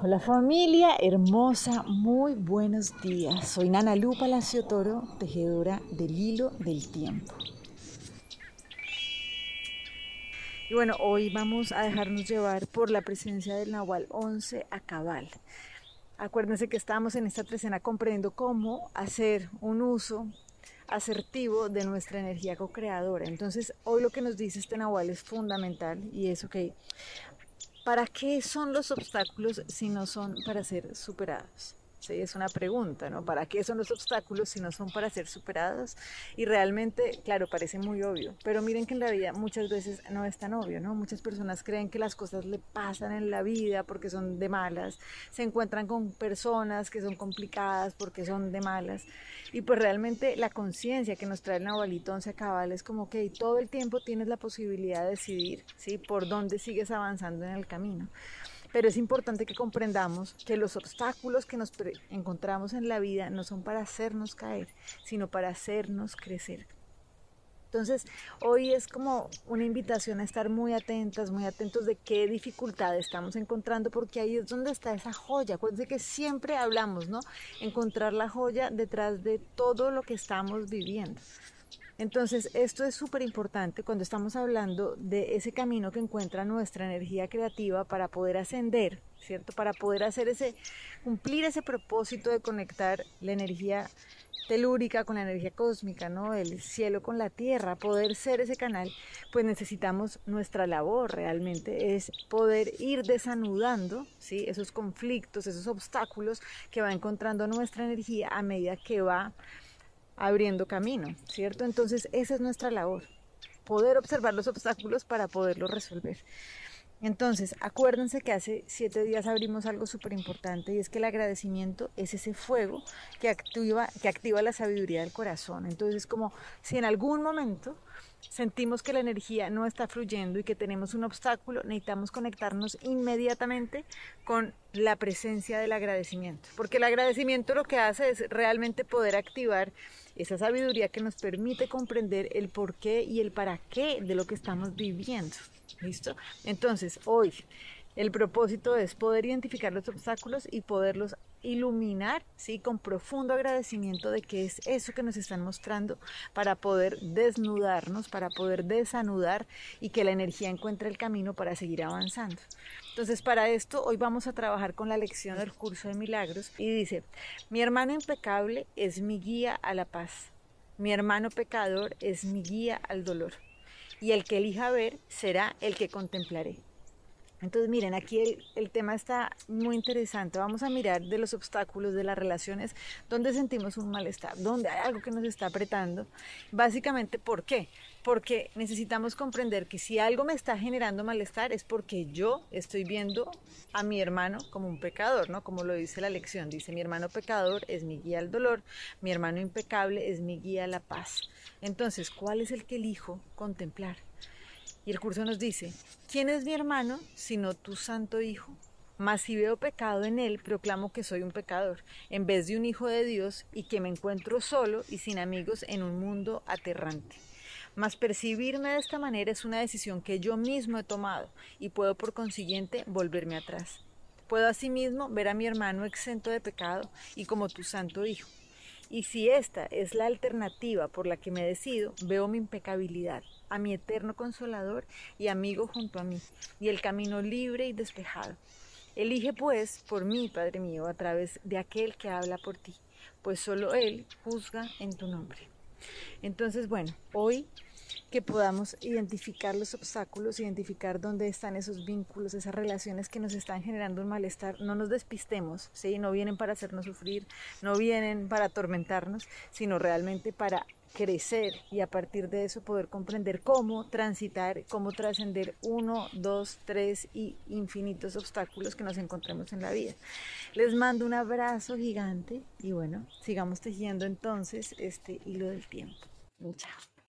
Hola familia hermosa, muy buenos días. Soy Nana Lu Palacio Toro, tejedora del hilo del tiempo. Y bueno, hoy vamos a dejarnos llevar por la presencia del Nahual 11 a cabal. Acuérdense que estamos en esta trecena comprendiendo cómo hacer un uso asertivo de nuestra energía co-creadora. Entonces, hoy lo que nos dice este Nahual es fundamental y es, ok, ¿Para qué son los obstáculos si no son para ser superados? Sí, es una pregunta, ¿no? ¿Para qué son los obstáculos si no son para ser superados? Y realmente, claro, parece muy obvio, pero miren que en la vida muchas veces no es tan obvio, ¿no? Muchas personas creen que las cosas le pasan en la vida porque son de malas, se encuentran con personas que son complicadas porque son de malas, y pues realmente la conciencia que nos trae el Nahualito Once Cabal es como que todo el tiempo tienes la posibilidad de decidir, ¿sí? Por dónde sigues avanzando en el camino. Pero es importante que comprendamos que los obstáculos que nos encontramos en la vida no son para hacernos caer, sino para hacernos crecer. Entonces, hoy es como una invitación a estar muy atentas, muy atentos de qué dificultades estamos encontrando, porque ahí es donde está esa joya. Acuérdense que siempre hablamos, ¿no? Encontrar la joya detrás de todo lo que estamos viviendo. Entonces, esto es súper importante cuando estamos hablando de ese camino que encuentra nuestra energía creativa para poder ascender, ¿cierto? Para poder hacer ese, cumplir ese propósito de conectar la energía telúrica con la energía cósmica, ¿no? El cielo con la tierra, poder ser ese canal, pues necesitamos nuestra labor realmente, es poder ir desanudando, ¿sí? Esos conflictos, esos obstáculos que va encontrando nuestra energía a medida que va abriendo camino, ¿cierto? Entonces esa es nuestra labor, poder observar los obstáculos para poderlos resolver. Entonces, acuérdense que hace siete días abrimos algo súper importante y es que el agradecimiento es ese fuego que activa, que activa la sabiduría del corazón. Entonces, como si en algún momento sentimos que la energía no está fluyendo y que tenemos un obstáculo, necesitamos conectarnos inmediatamente con la presencia del agradecimiento. Porque el agradecimiento lo que hace es realmente poder activar esa sabiduría que nos permite comprender el por qué y el para qué de lo que estamos viviendo. ¿Listo? Entonces, hoy el propósito es poder identificar los obstáculos y poderlos iluminar, ¿sí? Con profundo agradecimiento de que es eso que nos están mostrando para poder desnudarnos, para poder desanudar y que la energía encuentre el camino para seguir avanzando. Entonces, para esto, hoy vamos a trabajar con la lección del curso de milagros y dice, mi hermano impecable es mi guía a la paz, mi hermano pecador es mi guía al dolor, y el que elija ver será el que contemplaré. Entonces, miren, aquí el, tema está muy interesante. Vamos a mirar de los obstáculos de las relaciones, donde sentimos un malestar, donde hay algo que nos está apretando. Básicamente, ¿por qué? Porque necesitamos comprender que si algo me está generando malestar es porque yo estoy viendo a mi hermano como un pecador, ¿no? Como lo dice la lección. Dice, mi hermano pecador es mi guía al dolor, mi hermano impecable es mi guía a la paz. Entonces, ¿cuál es el que elijo contemplar? Y el curso nos dice, ¿quién es mi hermano sino tu santo hijo? Mas si veo pecado en él, proclamo que soy un pecador, en vez de un hijo de Dios, y que me encuentro solo y sin amigos en un mundo aterrante. Mas percibirme de esta manera es una decisión que yo mismo he tomado, y puedo por consiguiente volverme atrás. Puedo asimismo ver a mi hermano exento de pecado y como tu santo hijo. Y si esta es la alternativa por la que me decido, veo mi impecabilidad, a mi eterno consolador y amigo junto a mí, y el camino libre y despejado. Elige pues por mí, Padre mío, a través de aquel que habla por ti, pues solo Él juzga en tu nombre. Entonces, bueno, hoy que podamos identificar los obstáculos, identificar dónde están esos vínculos, esas relaciones que nos están generando un malestar. No nos despistemos, ¿sí? no vienen para hacernos sufrir, no vienen para atormentarnos, sino realmente para crecer y a partir de eso poder comprender cómo transitar, cómo trascender uno, dos, tres y infinitos obstáculos que nos encontremos en la vida. Les mando un abrazo gigante y bueno, sigamos tejiendo entonces este hilo del tiempo. Chao.